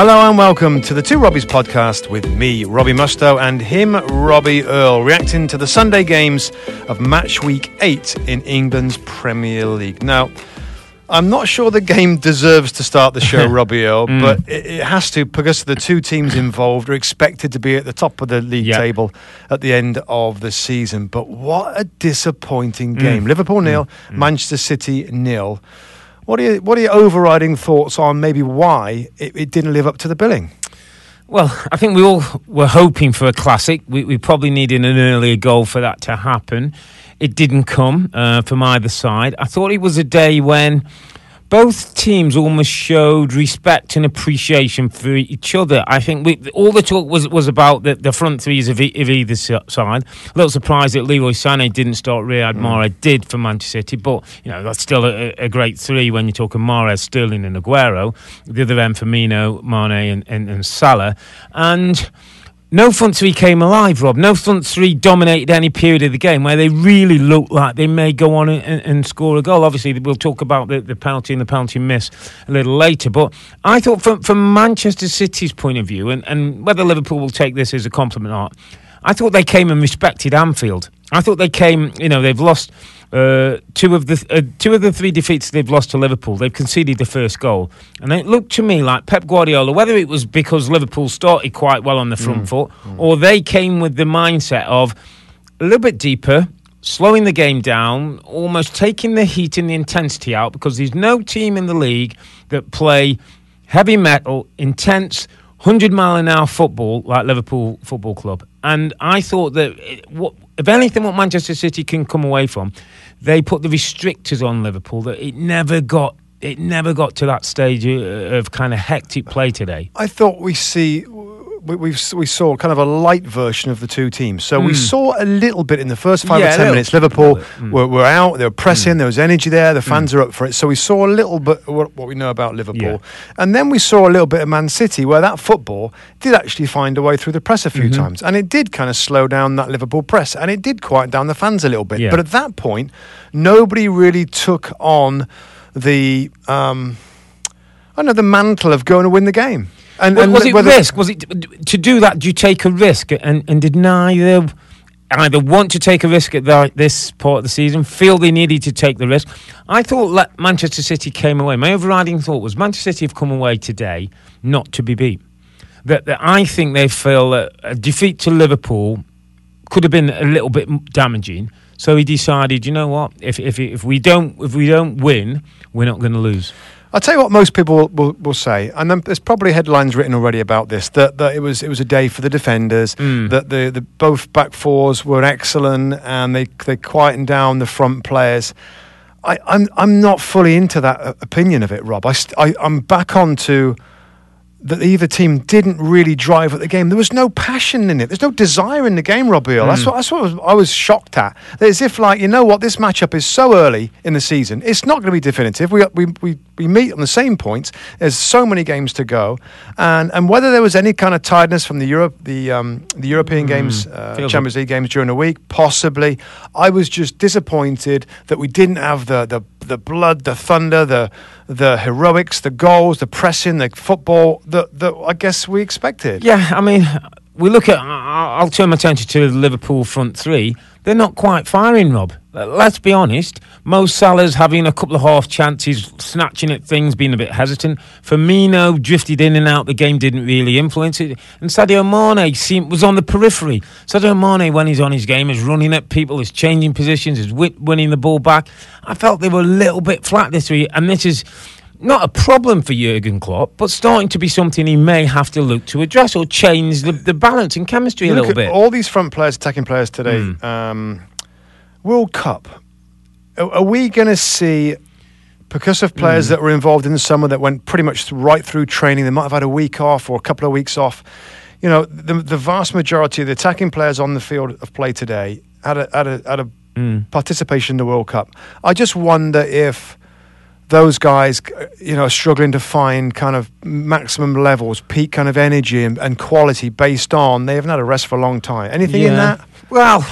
Hello and welcome to the Two Robbies podcast with me, Robbie Musto, and him, Robbie Earl, reacting to the Sunday games of match week eight in England's Premier League. Now, I'm not sure the game deserves to start the show, Robbie Earl, Mm. but it, it has to because the two teams involved are expected to be at the top of the league Yeah. table at the end of the season. But what a disappointing Mm. game! Liverpool nil, Manchester City nil. What are, your, what are your overriding thoughts on maybe why it, it didn't live up to the billing? Well, I think we all were hoping for a classic. We, we probably needed an earlier goal for that to happen. It didn't come uh, from either side. I thought it was a day when both teams almost showed respect and appreciation for each other. I think we, all the talk was was about the, the front threes of, e- of either side. A little surprised that Leroy Sané didn't start. Riyad mm. Mahrez did for Manchester City, but you know that's still a, a great three when you're talking Mahrez, Sterling, and Aguero. The other end, Firmino, Mane, and, and, and Salah, and. No front three came alive, Rob. No front three dominated any period of the game where they really looked like they may go on and, and, score a goal. Obviously, we'll talk about the, the penalty and the penalty miss a little later. But I thought, from, from Manchester City's point of view, and, and whether Liverpool will take this as a compliment or not, I thought they came and respected Anfield. I thought they came, you know, they've lost uh, two of the uh, two of the three defeats they've lost to Liverpool. They've conceded the first goal, and it looked to me like Pep Guardiola, whether it was because Liverpool started quite well on the front foot, or they came with the mindset of a little bit deeper, slowing the game down, almost taking the heat and the intensity out, because there's no team in the league that play heavy metal, intense. 100 mile an hour football like Liverpool Football Club. And I thought that, it, what, if anything, what Manchester City can come away from, they put the restrictors on Liverpool that it never got. It never got to that stage uh, of kind of hectic play today. I thought we see we we've, we saw kind of a light version of the two teams. So we saw a little bit in the first five Hmm. Yeah, or ten minutes. Liverpool. Mm. were, were out, they were pressing, there was energy there, the fans are up for it. So we saw a little bit what, what we know about Liverpool, Yeah. and then we saw a little bit of Man City, where that football did actually find a way through the press a few Mm-hmm. times, and it did kind of slow down that Liverpool press, and it did quiet down the fans a little bit. Yeah. But at that point, nobody really took on the. Um, I know the mantle of going to win the game. And, Was, and was it whether- risk? Was it to do that? Do you take a risk and and did neither either want to take a risk at the, this part of the season, feel they needed to take the risk? I thought Manchester City came away. My overriding thought was Manchester City have come away today not to be beat. That, that I think they feel that a defeat to Liverpool could have been a little bit damaging. So he decided, you know what? If if if we don't if we don't win, we're not going to lose. I'll tell you what most people will, will, will say, and then there's probably headlines written already about this that, that it was it was a day for the defenders, Mm. that the, the both back fours were excellent, and they they quietened down the front players. I, I'm I'm not fully into that uh, opinion of it, Rob. I, st- I I'm back on to that either team didn't really drive at the game. There was no passion in it. There's no desire in the game, Rob Earl. That's what, that's what I was, I was shocked at. As if, like, you know what, this matchup is so early in the season. It's not going to be definitive. We, we, we, we meet on the same points. There's so many games to go. And and whether there was any kind of tiredness from the Europe, the um, the European games, uh, Champions League games during the week, possibly. I was just disappointed that we didn't have the the, the blood, the thunder, the the heroics, the goals, the pressing, the football that that I guess we expected. Yeah, I mean, we look at. I'll turn my attention to the Liverpool front three. They're not quite firing, Rob. Let's be honest. Mo Salah's having a couple of half chances, snatching at things, being a bit hesitant. Firmino drifted in and out. The game didn't really influence it. And Sadio Mane seemed, was on the periphery. Sadio Mane, when he's on his game, is running at people, is changing positions, is winning the ball back. I felt they were a little bit flat this week, and this is not a problem for Jurgen Klopp, but starting to be something he may have to look to address or change the, the balance and chemistry You a little bit. All these front players, attacking players today. Mm. Um, World Cup. Are, are we going to see? Because of players Mm. that were involved in the summer that went pretty much right through training, they might have had a week off or a couple of weeks off. You know, the, the vast majority of the attacking players on the field of play today had a, had a, had a Mm. participation in the World Cup. I just wonder if those guys, uh, you know, are struggling to find kind of maximum levels, peak kind of energy and, and quality based on they haven't had a rest for a long time. Anything in that? Well,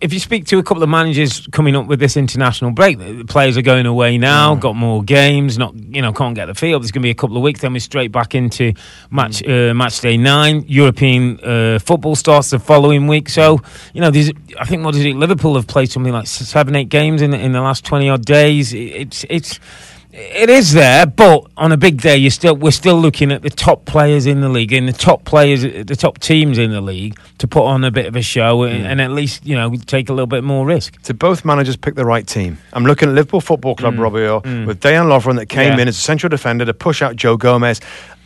if you speak to a couple of managers coming up with this international break, the players are going away now, Mm. got more games, not you know can't get the field. There's going to be a couple of weeks, then we're straight back into match Mm. uh, match day nine. European uh, football starts the following week, so you know I think what is it? Liverpool have played something like seven, eight games in the- in the last twenty odd days. It- It's it's. It is there, but on a big day, you still we're still looking at the top players in the league and the top players, the top teams in the league to put on a bit of a show and, and at least you know take a little bit more risk. Did both managers pick the right team? I'm looking at Liverpool Football Club, Robbie Earl, with Dejan Lovren that came Mm. Yeah. in as a central defender to push out Joe Gomez.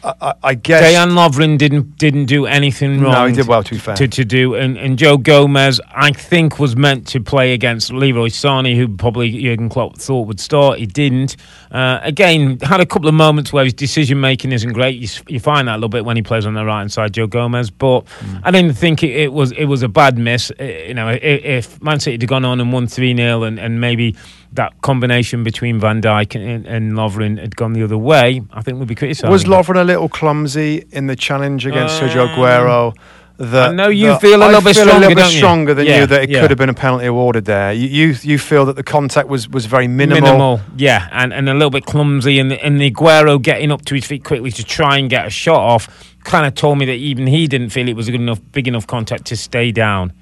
I, I, guess. Dejan Lovren didn't didn't do anything wrong. No, he did well, to be fair. To, to do and, and Joe Gomez, I think, was meant to play against Leroy Sane, who probably Jurgen Klopp thought would start. He didn't. Uh, again, had a couple of moments where his decision making isn't great. You, you find that a little bit when he plays on the right hand side, Joe Gomez. But Mm. I didn't think it, it was it was a bad miss. Uh, you know, if, if Man City had gone on and won three 0 and, and maybe that combination between Van Dijk and, and Lovren had gone the other way, I think we'd be criticised. Was. Lovren a little clumsy in the challenge against Sergio Um, Aguero? That, I know you that- feel a I little bit feel stronger, a little bit stronger than Yeah, you that it yeah. could have been a penalty awarded there. You, you you feel that the contact was, was very minimal. Minimal, yeah, and, and a little bit clumsy, and and the Aguero getting up to his feet quickly to try and get a shot off kind of told me that even he didn't feel it was a good enough, big enough contact to stay down.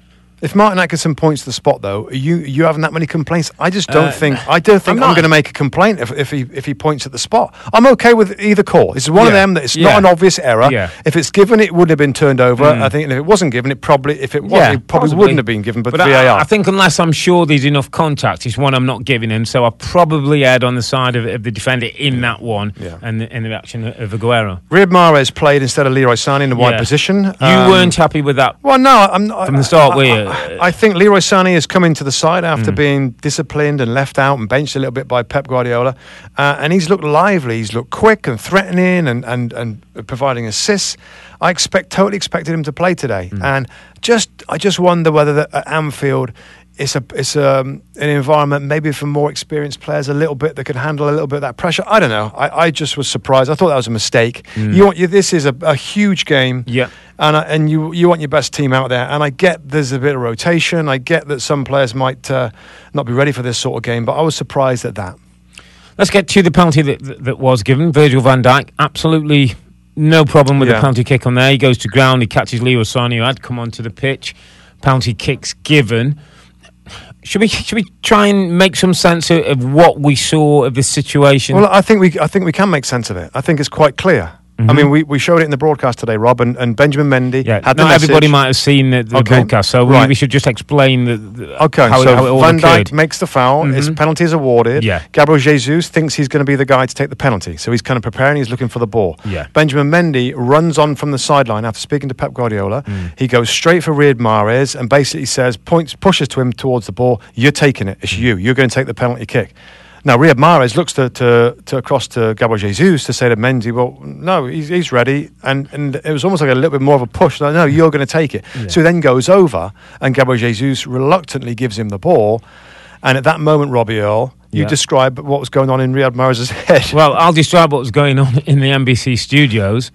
If Martin Atkinson points the spot, though, are you you having that many complaints? I just don't Uh, think I don't think I'm I'm, going to make a complaint if, if he if he points at the spot. I'm okay with either call. It's one of them that it's Yeah. not an obvious error. Yeah. If it's given, it would have been turned over. Mm. I think, and if it wasn't given, it probably if it was, Yeah, it probably possibly. wouldn't have been given. But, I- VAR. I, think unless I'm sure there's enough contact, it's one I'm not giving him. So I probably erred on the side of, of the defender in that one, Yeah. and the, in the action of Aguero. Riyad Mahrez played instead of Leroy Sané in the wide Yeah. position. You Um, weren't happy with that. Well, no, I'm not. From the start, I, were you? I, I think Leroy Sané has come into the side after Mm. being disciplined and left out and benched a little bit by Pep Guardiola, uh, and he's looked lively. He's looked quick and threatening and and and providing assists. I expect totally expected him to play today, Mm. and just I just wonder whether that at Anfield. It's a it's um, an environment maybe for more experienced players a little bit that could handle a little bit of that pressure. I don't know. I, I just was surprised. I thought that was a mistake. You want you, this is a, a huge game Yeah. and I, and you you want your best team out there. And I get there's a bit of rotation. I get that some players might uh, not be ready for this sort of game, but I was surprised at that. Let's get to the penalty that, that, that was given. Virgil van Dijk, absolutely no problem with Yeah. the penalty kick on there. He goes to ground, he catches Leroy Sane, who had come onto the pitch. Penalty kicks given. Should we should we try and make some sense of, of what we saw of this situation? Well, I think we I think we can make sense of it. I think it's quite clear. I mean, we, we showed it in the broadcast today, Rob, and, and Benjamin Mendy yeah, had the not everybody might have seen the, the Okay, broadcast, so we, right. we should just explain the, the Okay, how, so how it all Van. Dijk makes the foul. His Mhm. penalty is awarded. Yeah. Gabriel Jesus thinks he's going to be the guy to take the penalty, so he's kind of preparing. He's looking for the ball. Yeah. Benjamin Mendy runs on from the sideline after speaking to Pep Guardiola. Mm. He goes straight for Riyad Mahrez and basically says, points, pushes to him towards the ball. You're taking it. Mm. It's you. You're going to take the penalty kick. Now Riyad Mahrez looks to, to, to across to Gabriel Jesus to say to Mendy, well, no, he's, he's ready, and and it was almost like a little bit more of a push. Like, no, you're going to take it. So he then goes over, and Gabriel Jesus reluctantly gives him the ball, and at that moment, Robbie Earl, you Yeah. describe what was going on in Riyad Mahrez's head. Well, I'll describe what was going on in the NBC studios.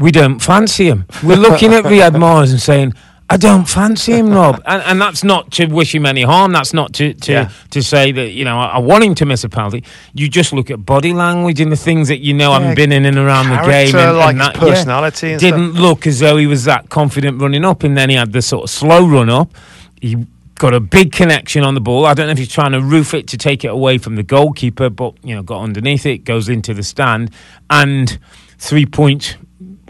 We don't fancy him. We're looking at Riyad Mahrez and saying, I don't fancy him, Rob. And, and that's not to wish him any harm. That's not to, to, Yeah. to say that, you know, I, I want him to miss a penalty. You just look at body language and the things that you know Yeah, haven't been in and around the game. And, like and that, personality and Didn't look as though he was that confident running up. And then he had the sort of slow run up. He got a big connection on the ball. I don't know if he's trying to roof it to take it away from the goalkeeper, but you know, got underneath it, goes into the stand, and three points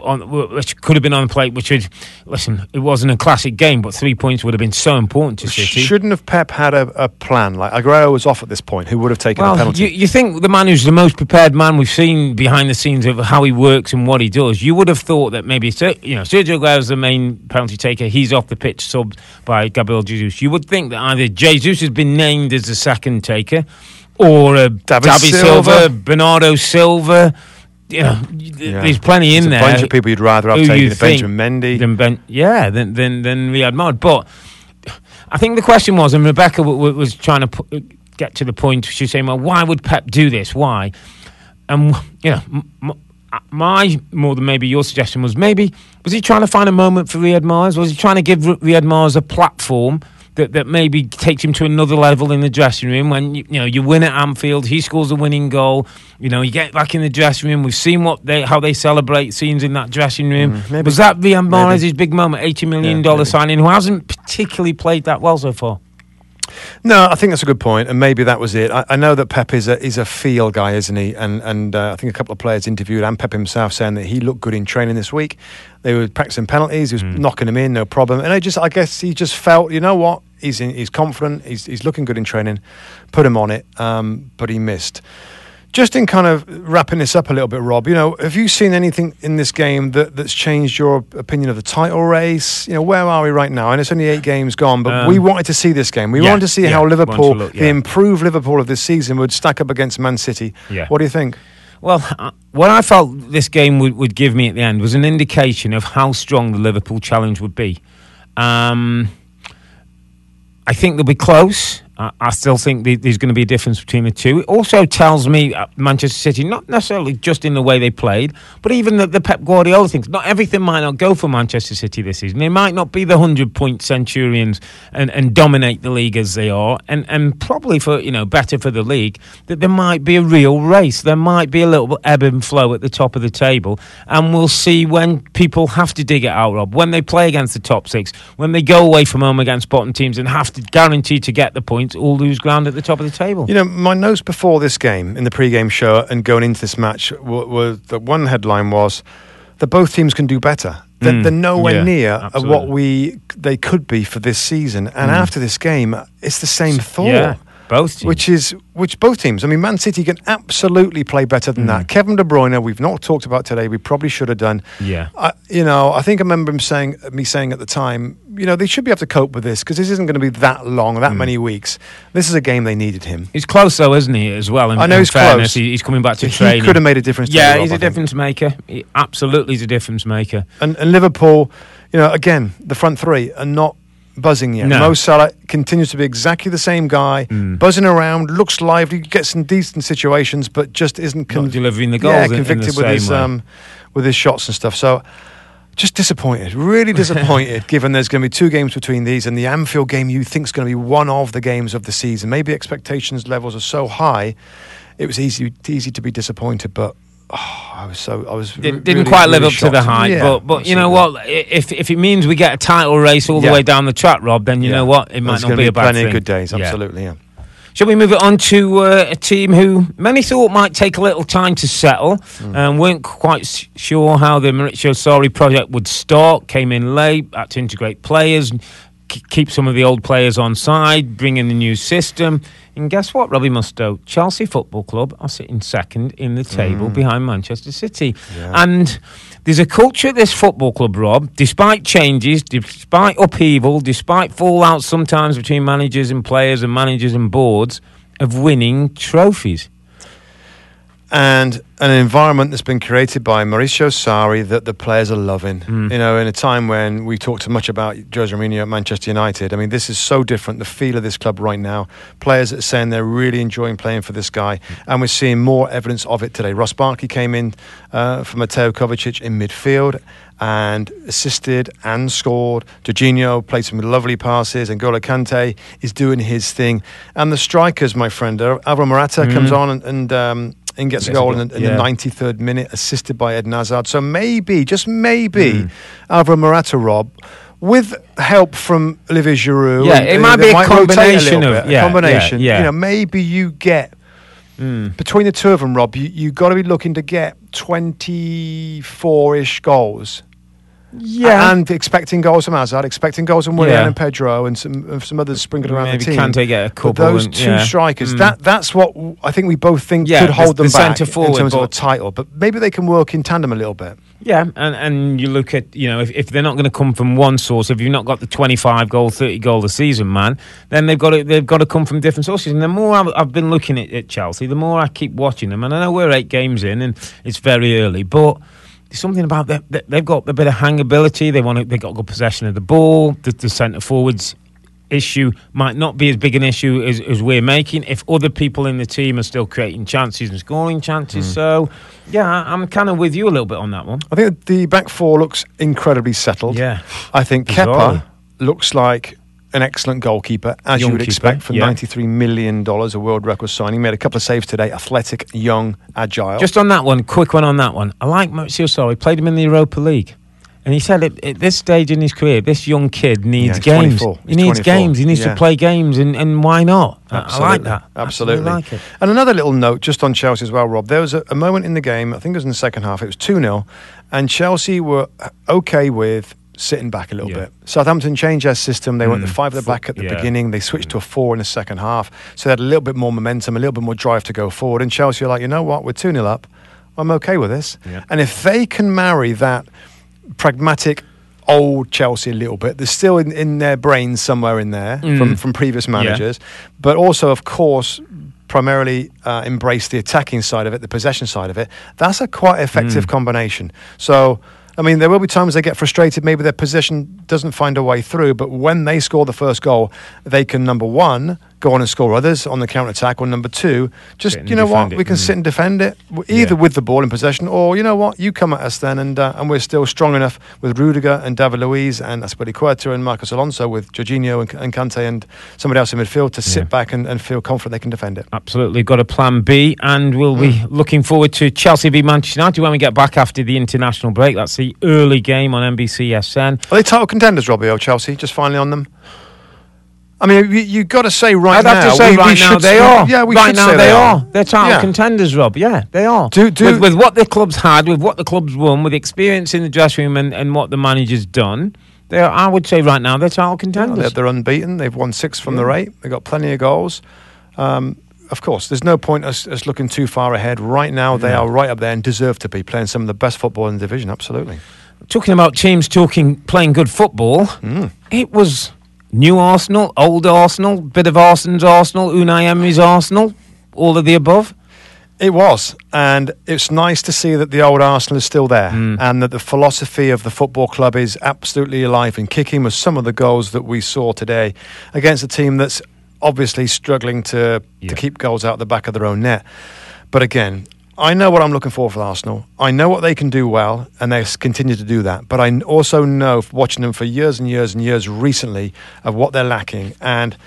on which could have been on the plate. Which would listen, it wasn't a classic game, but three points would have been so important to City. Shouldn't have Pep had a, a plan? Like Aguero was off at this point. Who would have taken well, a penalty? You, you think the man who's the most prepared man we've seen behind the scenes of how he works and what he does? You would have thought that maybe you know Sergio Aguero's the main penalty taker. He's off the pitch, subbed by Gabriel Jesus. You would think that either Jesus has been named as the second taker, or David David Silva. Silva, Bernardo Silva. You know, Yeah. there's plenty There's in a there. bunch of people you'd rather have taken than think Benjamin Mendy. Than ben, yeah, than, than than Riyad Mahrez. But I think the question was, and Rebecca w- w- was trying to pu- get to the point. She was saying, "Well, why would Pep do this? Why?" And you know, m- m- uh, my more than maybe your suggestion was maybe was he trying to find a moment for Riyad Mahrez? Was he trying to give Riyad Mahrez a platform? That, that maybe takes him to another level in the dressing room when you, you know you win at Anfield, he scores a winning goal. You know you get back in the dressing room. We've seen what they how they celebrate scenes in that dressing room. Mm, maybe. Was that Riyad. Mahrez's big moment, eighty million Yeah, signing, who hasn't particularly played that well so far? No, I think that's a good point, and maybe that was it. I, I know that Pep is a is a feel guy, isn't he? And and uh, I think a couple of players interviewed and Pep himself saying that he looked good in training this week. They were practicing penalties, he was Mm. knocking them in, no problem. And I just, I guess, he just felt, you know what? He's in, he's confident. He's he's looking good in training. Put him on it, um, but he missed. Just in kind of wrapping this up a little bit, Rob. You know, have you seen anything in this game that, that's changed your opinion of the title race? You know, where are we right now? And it's only eight games gone, but Um, we wanted to see this game. We yeah, wanted to see yeah, how Liverpool, look, the improved Liverpool of this season, would stack up against Man City. Yeah. What do you think? Well, uh, what I felt this game would, would give me at the end was an indication of how strong the Liverpool challenge would be. Um, I think they'll be close. I, I still think the, there's going to be a difference between the two. It also tells me uh, Manchester City, not necessarily just in the way they played, but even the, the Pep Guardiola things. Not everything might not go for Manchester City this season. They might not be the hundred point Centurions and, and dominate the league as they are, and, and probably for you know better for the league that there might be a real race. There might be a little ebb and flow at the top of the table, and we'll see when people have to dig it out. Rob, when they play against the top six, when they go away from home against bottom teams and have to guarantee to get the points, all lose ground at the top of the table. You know, my notes before this game in the pre-game show and going into this match were, were the one headline was that both teams can do better. They're, Mm, they're nowhere yeah, near of what we they could be for this season. And after this game, it's the same thought. Yeah, both teams. Which is which both teams. I mean, Man City can absolutely play better than Mm. that. Kevin De Bruyne, we've not talked about today. We probably should have done. yeah. I, you know, I think I remember him saying, me saying at the time, you know, they should be able to cope with this because this isn't going to be that long, Mm. that many weeks. This is a game they needed him. He's close though, isn't he? As well. In, I know he's fairness, close. He, he's coming back to he training. could have made a difference. yeah, Rob, he's I a think. difference maker. He absolutely is a difference maker. And, and Liverpool, you know, again, the front three are not buzzing yet. No. Mo Salah continues to be exactly the same guy, Mm. buzzing around, looks lively, gets in decent situations, but just isn't Not delivering the goals yeah, in- in the convicted with same his um, with his shots and stuff. So. Just disappointed, really disappointed, given there's going to be two games between these, and the Anfield game you think is going to be one of the games of the season. Maybe expectations levels are so high, it was easy easy to be disappointed. But oh, I was so I was didn't really, quite live really up to the shocked. hype, Yeah, but but you know what? If if it means we get a title race all the Yeah. way down the track, Rob, then you Yeah. know what? It might There's not gonna be, a bad plenty thing. of good days. Absolutely, yeah. Shall we move it on to uh, a team who many thought might take a little time to settle Hmm. and weren't quite s- sure how the Maurizio Sarri project would start, came in late, had to integrate players, keep some of the old players on side, bring in the new system. And guess what, Robbie Musto? Chelsea Football Club are sitting second in the table mm. behind Manchester City. Yeah. And there's a culture at this football club, Rob, despite changes, despite upheaval, despite fallout sometimes between managers and players and managers and boards, of winning trophies. And an environment that's been created by Maurizio Sarri that the players are loving. Mm. You know, in a time when we talked so much about Jose Mourinho at Manchester United. I mean, this is so different. The feel of this club right now. Players are saying they're really enjoying playing for this guy, and we're seeing more evidence of it today. Ross Barkley came in uh, for Mateo Kovacic in midfield. And assisted and scored. Jorginho played some lovely passes, and Golo Kante is doing his thing. And the strikers, my friend, uh, Alvaro Morata comes Mm. on and, and um, and gets a Gets a goal in, the, in yeah. the 93rd minute, assisted by Eden Hazard. So maybe, just maybe, Mm. Alvaro Morata, Rob, with help from Olivier Giroud. Yeah, and- it might be a combination of- bit, a yeah, combination. yeah, yeah. You know, maybe you get Mm. between the two of them, Rob. You you got to be looking to get 24-ish goals. Yeah. And expecting goals from Hazard, expecting goals from Willian Yeah. and Pedro and some and some others sprinkled around Maybe the team. Kante get a couple. But those and- two yeah. strikers, Mm. that that's what I think we both think Yeah, could the- hold them the back centre in forward, terms of a title. But maybe they can work in tandem a little bit. Yeah, and, and you look at, you know, if, if they're not going to come from one source, if you've not got the 25 goal, 30 goal a season man, then they've got to, they've got to come from different sources. And the more I've, I've been looking at, at Chelsea, the more I keep watching them. And I know we're eight games in and it's very early, but there's something about that. that They've got a bit of hangability. They want to, they've got good possession of the ball. The, the centre forwards issue might not be as big an issue as, as we're making if other people in the team are still creating chances and scoring chances. Hmm. So, yeah, I'm kind of with you a little bit on that one. I think the back four looks incredibly settled. Yeah. I think Bizarrely. Kepa looks like an excellent goalkeeper, as Young you would keeper, expect for yeah. $93 million, a world record signing. Made a couple of saves today. Athletic, young, agile. Just on that one, quick one on that one. I like Maurizio Sarri. Played him in the Europa League. And he said at, at this stage in his career, this young kid needs he's games. He needs 24. games. He needs Yeah. to play games, and, and why not? I- I like that. Absolutely. like it. And another little note just on Chelsea as well, Rob. There was a, a moment in the game, I think it was in the second half, it was 2 0, and Chelsea were okay with sitting back a little Yeah. bit. Southampton changed their system. They went Mm. the five at the back at the yeah. beginning. They switched to a four in the second half. So they had a little bit more momentum, a little bit more drive to go forward. And Chelsea are like, you know what, we're 2 0 up. I'm okay with this. Yeah. And if they can marry that pragmatic old Chelsea a little bit. They're still in, in their brains somewhere in there Mm. from, from previous managers, but also, of course, primarily uh, embrace the attacking side of it, the possession side of it. That's a quite effective Mm. combination. So. I mean, there will be times they get frustrated. Maybe their position doesn't find a way through. But when they score the first goal, they can number one go on and score others on the counter attack, or number two, just you know what, we can Mm. sit and defend it either Yeah. with the ball in possession, or you know what, you come at us then, and uh, and we're still strong enough with Rudiger and David Luiz and Azpilicueta and Marcos Alonso with Jorginho and, and Kante and somebody else in midfield to sit Yeah. back and, and feel confident they can defend it. Absolutely got a plan B, and we'll be Mm. looking forward to Chelsea v Manchester United when we get back after the international break. That's the early game on NBCSN. Are they title contenders, Robbie? Oh, Chelsea, just finally on them. I mean, you, you got to say right I'd now. have to say we- we right now they are. Yeah, we right should now say they, are. are. They're title Yeah. contenders, Rob. Yeah, they are. Do- do- with, with what the club's had, with what the club's won, with experience in the dressing room, and, and what the manager's done. They are, I would say right now they're title Yeah, contenders. they're, they're unbeaten. They've won six from the Yeah. eight. They've got plenty of goals. Um, of course, there's no point us, us looking too far ahead. Right now, they are right up there and deserve to be playing some of the best football in the division. Absolutely. Talking about teams talking playing good football, Mm. it was new Arsenal, old Arsenal, bit of Arsenal's Arsenal, Unai Emery's Arsenal, all of the above. It was, and it's nice to see that the old Arsenal is still there, Mm. and that the philosophy of the football club is absolutely alive and kicking. With some of the goals that we saw today against a team that's obviously struggling to Yeah. to keep goals out the back of their own net. But again, I know what I'm looking for for Arsenal. I know what they can do well, and they continue to do that. But I also know, watching them for years and years and years recently, of what they're lacking, and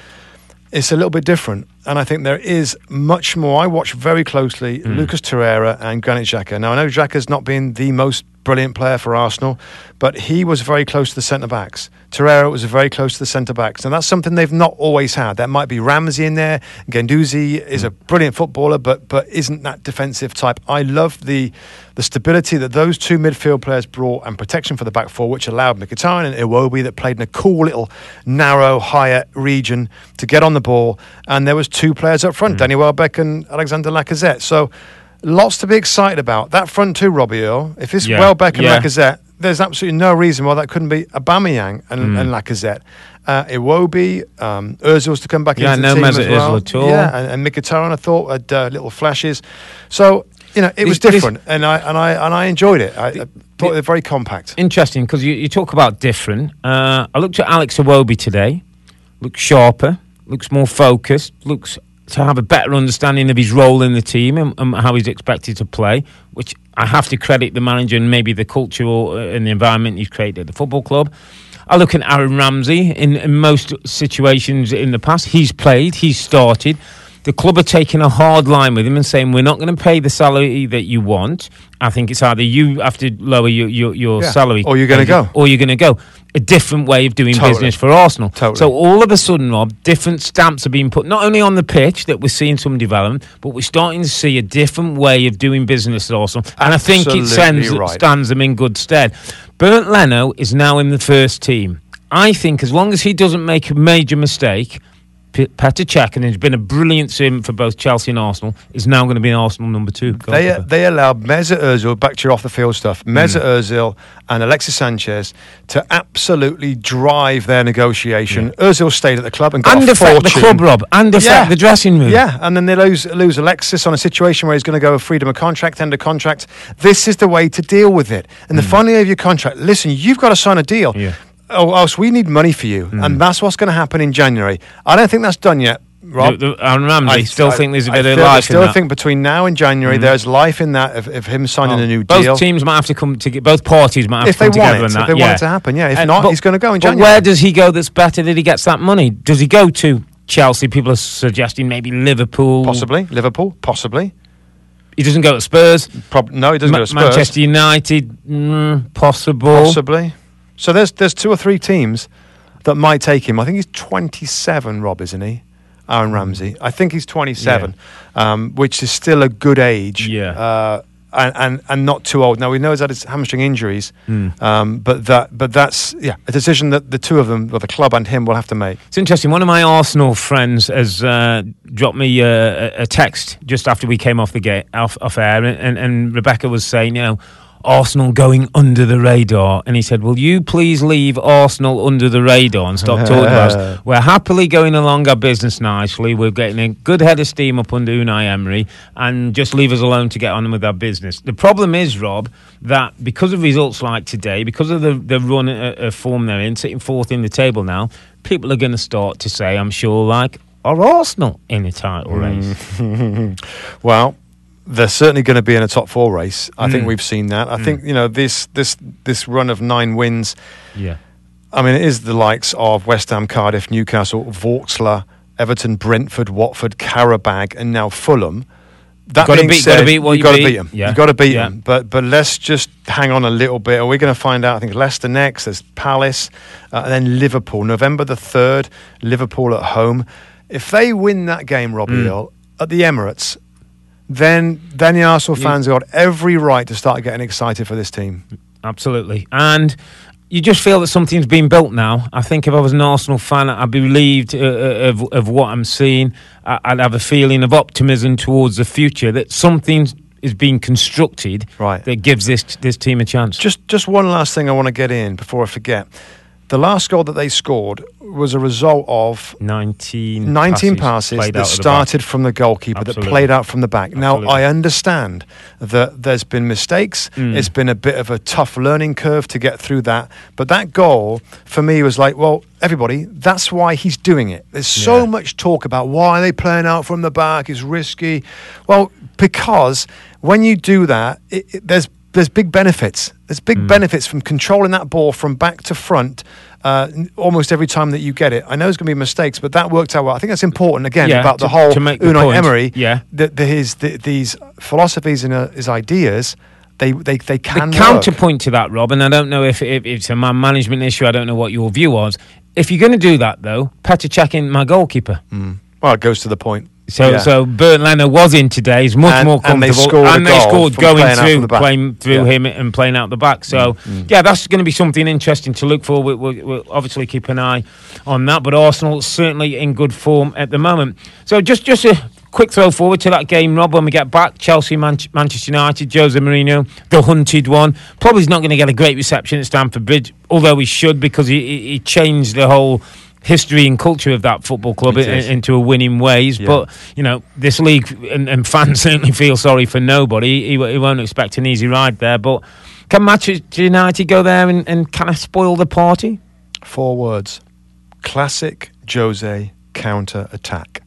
it's a little bit different. And I think there is much more. I watch very closely Mm. Lucas Torreira and Granit Xhaka. Now I know Xhaka's not been the most brilliant player for Arsenal, but he was very close to the centre backs. Torreira was very close to the centre backs, and that's something they've not always had. There might be Ramsey in there. Guendouzi is a brilliant footballer, but but isn't that defensive type. I love the the stability that those two midfield players brought and protection for the back four, which allowed Mkhitaryan and Iwobi that played in a cool little narrow higher region to get on the ball. And there was two players up front, Danny Welbeck and Alexander Lacazette. So lots to be excited about. That front two, Robbie Earl. If it's Yeah. Welbeck and Yeah. Lacazette, there's absolutely no reason why that couldn't be Aubameyang and, Mm. and Lacazette. Uh, Iwobi, um, Ozil's to come back Yeah, into no the team as well. At all. Yeah, and, and Mkhitaryan, I thought had uh, little flashes. So you know, it was this- different, and I and I and I enjoyed it. I, I thought they're very compact. Interesting because you, you talk about different. Uh, I looked at Alex Iwobi today. Looks sharper. Looks more focused. Looks to have a better understanding of his role in the team and, and how he's expected to play. Which I have to credit the manager and maybe the culture uh, and the environment he's created at the football club. I look at Aaron Ramsey in, in most situations in the past. He's played. He's started. The club are taking a hard line with him and saying we're not going to pay the salary that you want. I think it's either you have to lower your your, your Yeah. salary Or you're gonna go. or you're going to go. A different way of doing Totally. business for Arsenal. Totally. So all of a sudden, Rob, different stamps are being put not only on the pitch that we're seeing some development, but we're starting to see a different way of doing business at Arsenal, and I think it sends right. stands them in good stead. Bernd Leno is now in the first team. I think as long as he doesn't make a major mistake. Petr Cech, and has been a brilliant sim for both Chelsea and Arsenal, is now going to be Arsenal number two. They, they allowed Mesut Ozil, back to your off the field stuff, Hmm. Mesut Ozil and Alexis Sanchez to absolutely drive their negotiation. Ozil stayed at the club and got and a affect the club, Rob, and affect Yeah. the dressing room. Yeah, and then they lose lose Alexis on a situation where he's going to go with freedom of contract, end of contract. This is the way to deal with it. And the final year of your contract, listen, you've got to sign a deal. Hmm. Yeah. Oh, else we need money for you, and that's what's going to happen in January. I don't think that's done yet, Rob. The- the- Aaron Ramsey still think there's a I bit of feel- life I in still that. Hmm. think between now and January, there's life in that of, of him signing Oh, a new both deal. Both teams might have to come together. Both parties might have If to come they want together it, on if that. they want it to happen, yeah. If And- not, but- he's gonna go in but January. where does he go that's better that he gets that money? Does he go to Chelsea? People are suggesting maybe Liverpool. Possibly Liverpool, possibly. He doesn't go to Spurs. Prob- no, he doesn't Ma- go to Spurs. Manchester United, mm, possible. Possibly. So there's there's two or three teams that might take him. I think he's 27, Rob, isn't he? Aaron Ramsey. I think he's 27, um, which is still a good age. Yeah. Uh, and, and and not too old. Now we know he's had his hamstring injuries, Hmm. um, but that but that's yeah a decision that the two of them, or the club and him, will have to make. It's interesting. One of my Arsenal friends has uh, dropped me uh, a, text just after we came off the gate off, off air, and, and Rebecca was saying, you know, Arsenal going under the radar, and he said, "Will you please leave Arsenal under the radar and stop talking about us? We're happily going along our business nicely. We're getting a good head of steam up under Unai Emery, and just leave us alone to get on with our business." The problem is, Rob, that because of results like today, because of the the run uh, uh, form they're in, sitting fourth in the table now, people are going to start to say, I'm sure, like, are Arsenal in a title race? Well, they're certainly going to be in a top four race. I Hmm. think we've seen that. I think you know this this this run of nine wins. Yeah. I mean, it is the likes of West Ham, Cardiff, Newcastle, Vorskla, Everton, Brentford, Watford, Qarabag, and now Fulham. That Gotta being beat- said, gotta beat you've you got to beat. beat them. Yeah. You've got to beat Yeah. them. But but let's just hang on a little bit. Are we going to find out? I think Leicester next. There's Palace, uh, and then Liverpool. November the third, Liverpool at home. If they win that game, Robbie Mm. Earl, at the Emirates, then then the Arsenal fans have got every right to start getting excited for this team. Absolutely. And you just feel that something's been built now. I think if I was an Arsenal fan, I'd be relieved uh, uh, of, of what I'm seeing. I'd have a feeling of optimism towards the future that something is being constructed Right. that gives this this team a chance. Just just one last thing I want to get in before I forget. The last goal that they scored was a result of 19, 19 passes, played that of the started from the goalkeeper, Absolutely. that played out from the back. Now, I understand that there's been mistakes. Mm. It's been a bit of a tough learning curve to get through that. But that goal, for me, was like, well, everybody, that's why he's doing it. There's so Yeah. much talk about why are they playing out from the back? It's risky. Well, because when you do that, it, it, there's there's big benefits. There's big Mm. benefits from controlling that ball from back to front. Uh, almost every time that you get it, I know there's going to be mistakes, but that worked out well. I think that's important again Yeah, about the to- whole to make the Unai Emery. yeah. that the, his the, these philosophies and uh, his ideas, they they they The can work. counterpoint to that, Rob, and I don't know if, if it's a man management issue. I don't know what your view was. If you're going to do that, though, Petr Cech in my goalkeeper. Well, it goes to the point. So, Yeah. so Bernd Leno was in today. He's much And- more and they comfortable, scored and they scored going through, playing through Yeah. Him and playing out the back. So, mm. Mm. yeah, that's going to be something interesting to look for. We, we, we'll obviously keep an eye on that. But Arsenal certainly in good form at the moment. So, just just a quick throw forward to that game, Rob. When we get back, Chelsea, Man- Manchester United, Jose Mourinho, the hunted one. Probably is not going to get a great reception at Stamford Bridge, although he should because he he changed the whole. History and culture of that football club in- into a winning ways, Yeah. but you know, this league and, and fans certainly feel sorry for nobody. He, he won't expect an easy ride there. But can Manchester United go there and, and kind of spoil the party? Four words: classic Jose counter attack.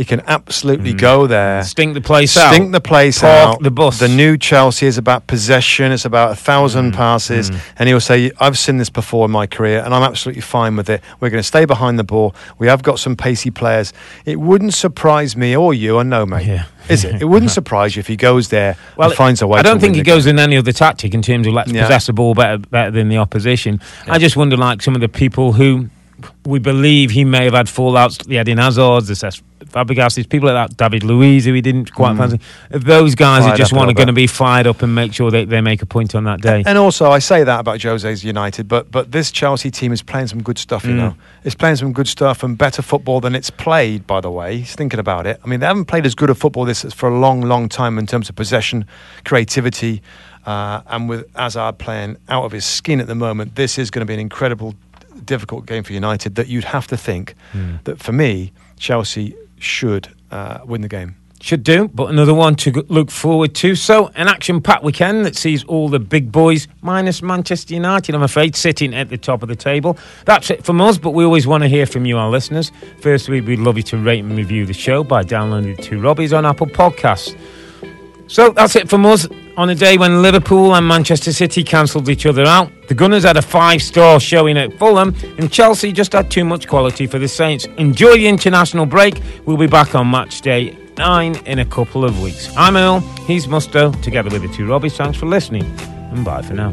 He can absolutely hmm. go there. Stink the place out. Stink the place Park out. the bus. The new Chelsea is about possession. It's about a thousand hmm. passes, hmm. and he'll say, "I've seen this before in my career, and I'm absolutely fine with it. We're going to stay behind the ball. We have got some pacey players. It wouldn't surprise me or you, I know, mate. Yeah. Is it? It wouldn't surprise you if he goes there Well, and finds a way. I don't to think win he goes game. in any other tactic in terms of let's Yeah. possess the ball better better than the opposition. I just wonder, like some of the people who we believe he may have had fallouts, the Eden Hazards, the Cesc Fabregas, these people like that, David Luiz, who he didn't quite fancy. Those guys are Mm. Just want to going to be fired up and make sure they, they make a point on that day. And also, I say that about Jose's United, but but this Chelsea team is playing some good stuff. You Mm. know, it's playing some good stuff and better football than it's played. By the way, he's thinking about it. I mean, they haven't played as good a football this for a long, long time in terms of possession, creativity, uh, and with Hazard playing out of his skin at the moment, this is going to be an incredible, difficult game for United. That you'd have to think Mm. that for me, Chelsea should uh, win the game. Should do, but another one to look forward to. So, an action packed weekend that sees all the big boys, minus Manchester United, I'm afraid, sitting at the top of the table. That's it from us, but we always want to hear from you, our listeners. Firstly, we'd love you to rate and review the show by downloading the two Robbies on Apple Podcasts. So, that's it from us. On a day when Liverpool and Manchester City cancelled each other out, the Gunners had a five star showing at Fulham, and Chelsea just had too much quality for the Saints. Enjoy the international break. We'll be back on match day nine in a couple of weeks. I'm Earl, he's Musto, together with the two Robbies. Thanks for listening, and bye for now.